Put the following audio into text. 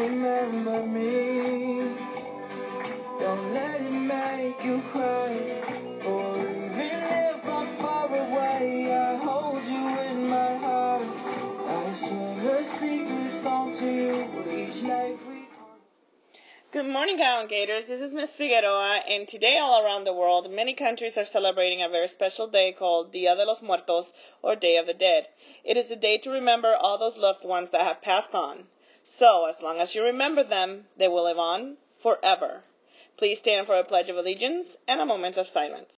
remember me. Don't let it make you cry. Or even if I'm far away, I hold you in my heart. I sing a secret song to you each night Good morning, Gators. This is Miss Figueroa, and today, all around the world, many countries are celebrating a very special day called Dia de los Muertos, or Day of the Dead. It is a day to remember all those loved ones that have passed on. So, as long as you remember them, they will live on forever. Please stand for a pledge of allegiance and a moment of silence.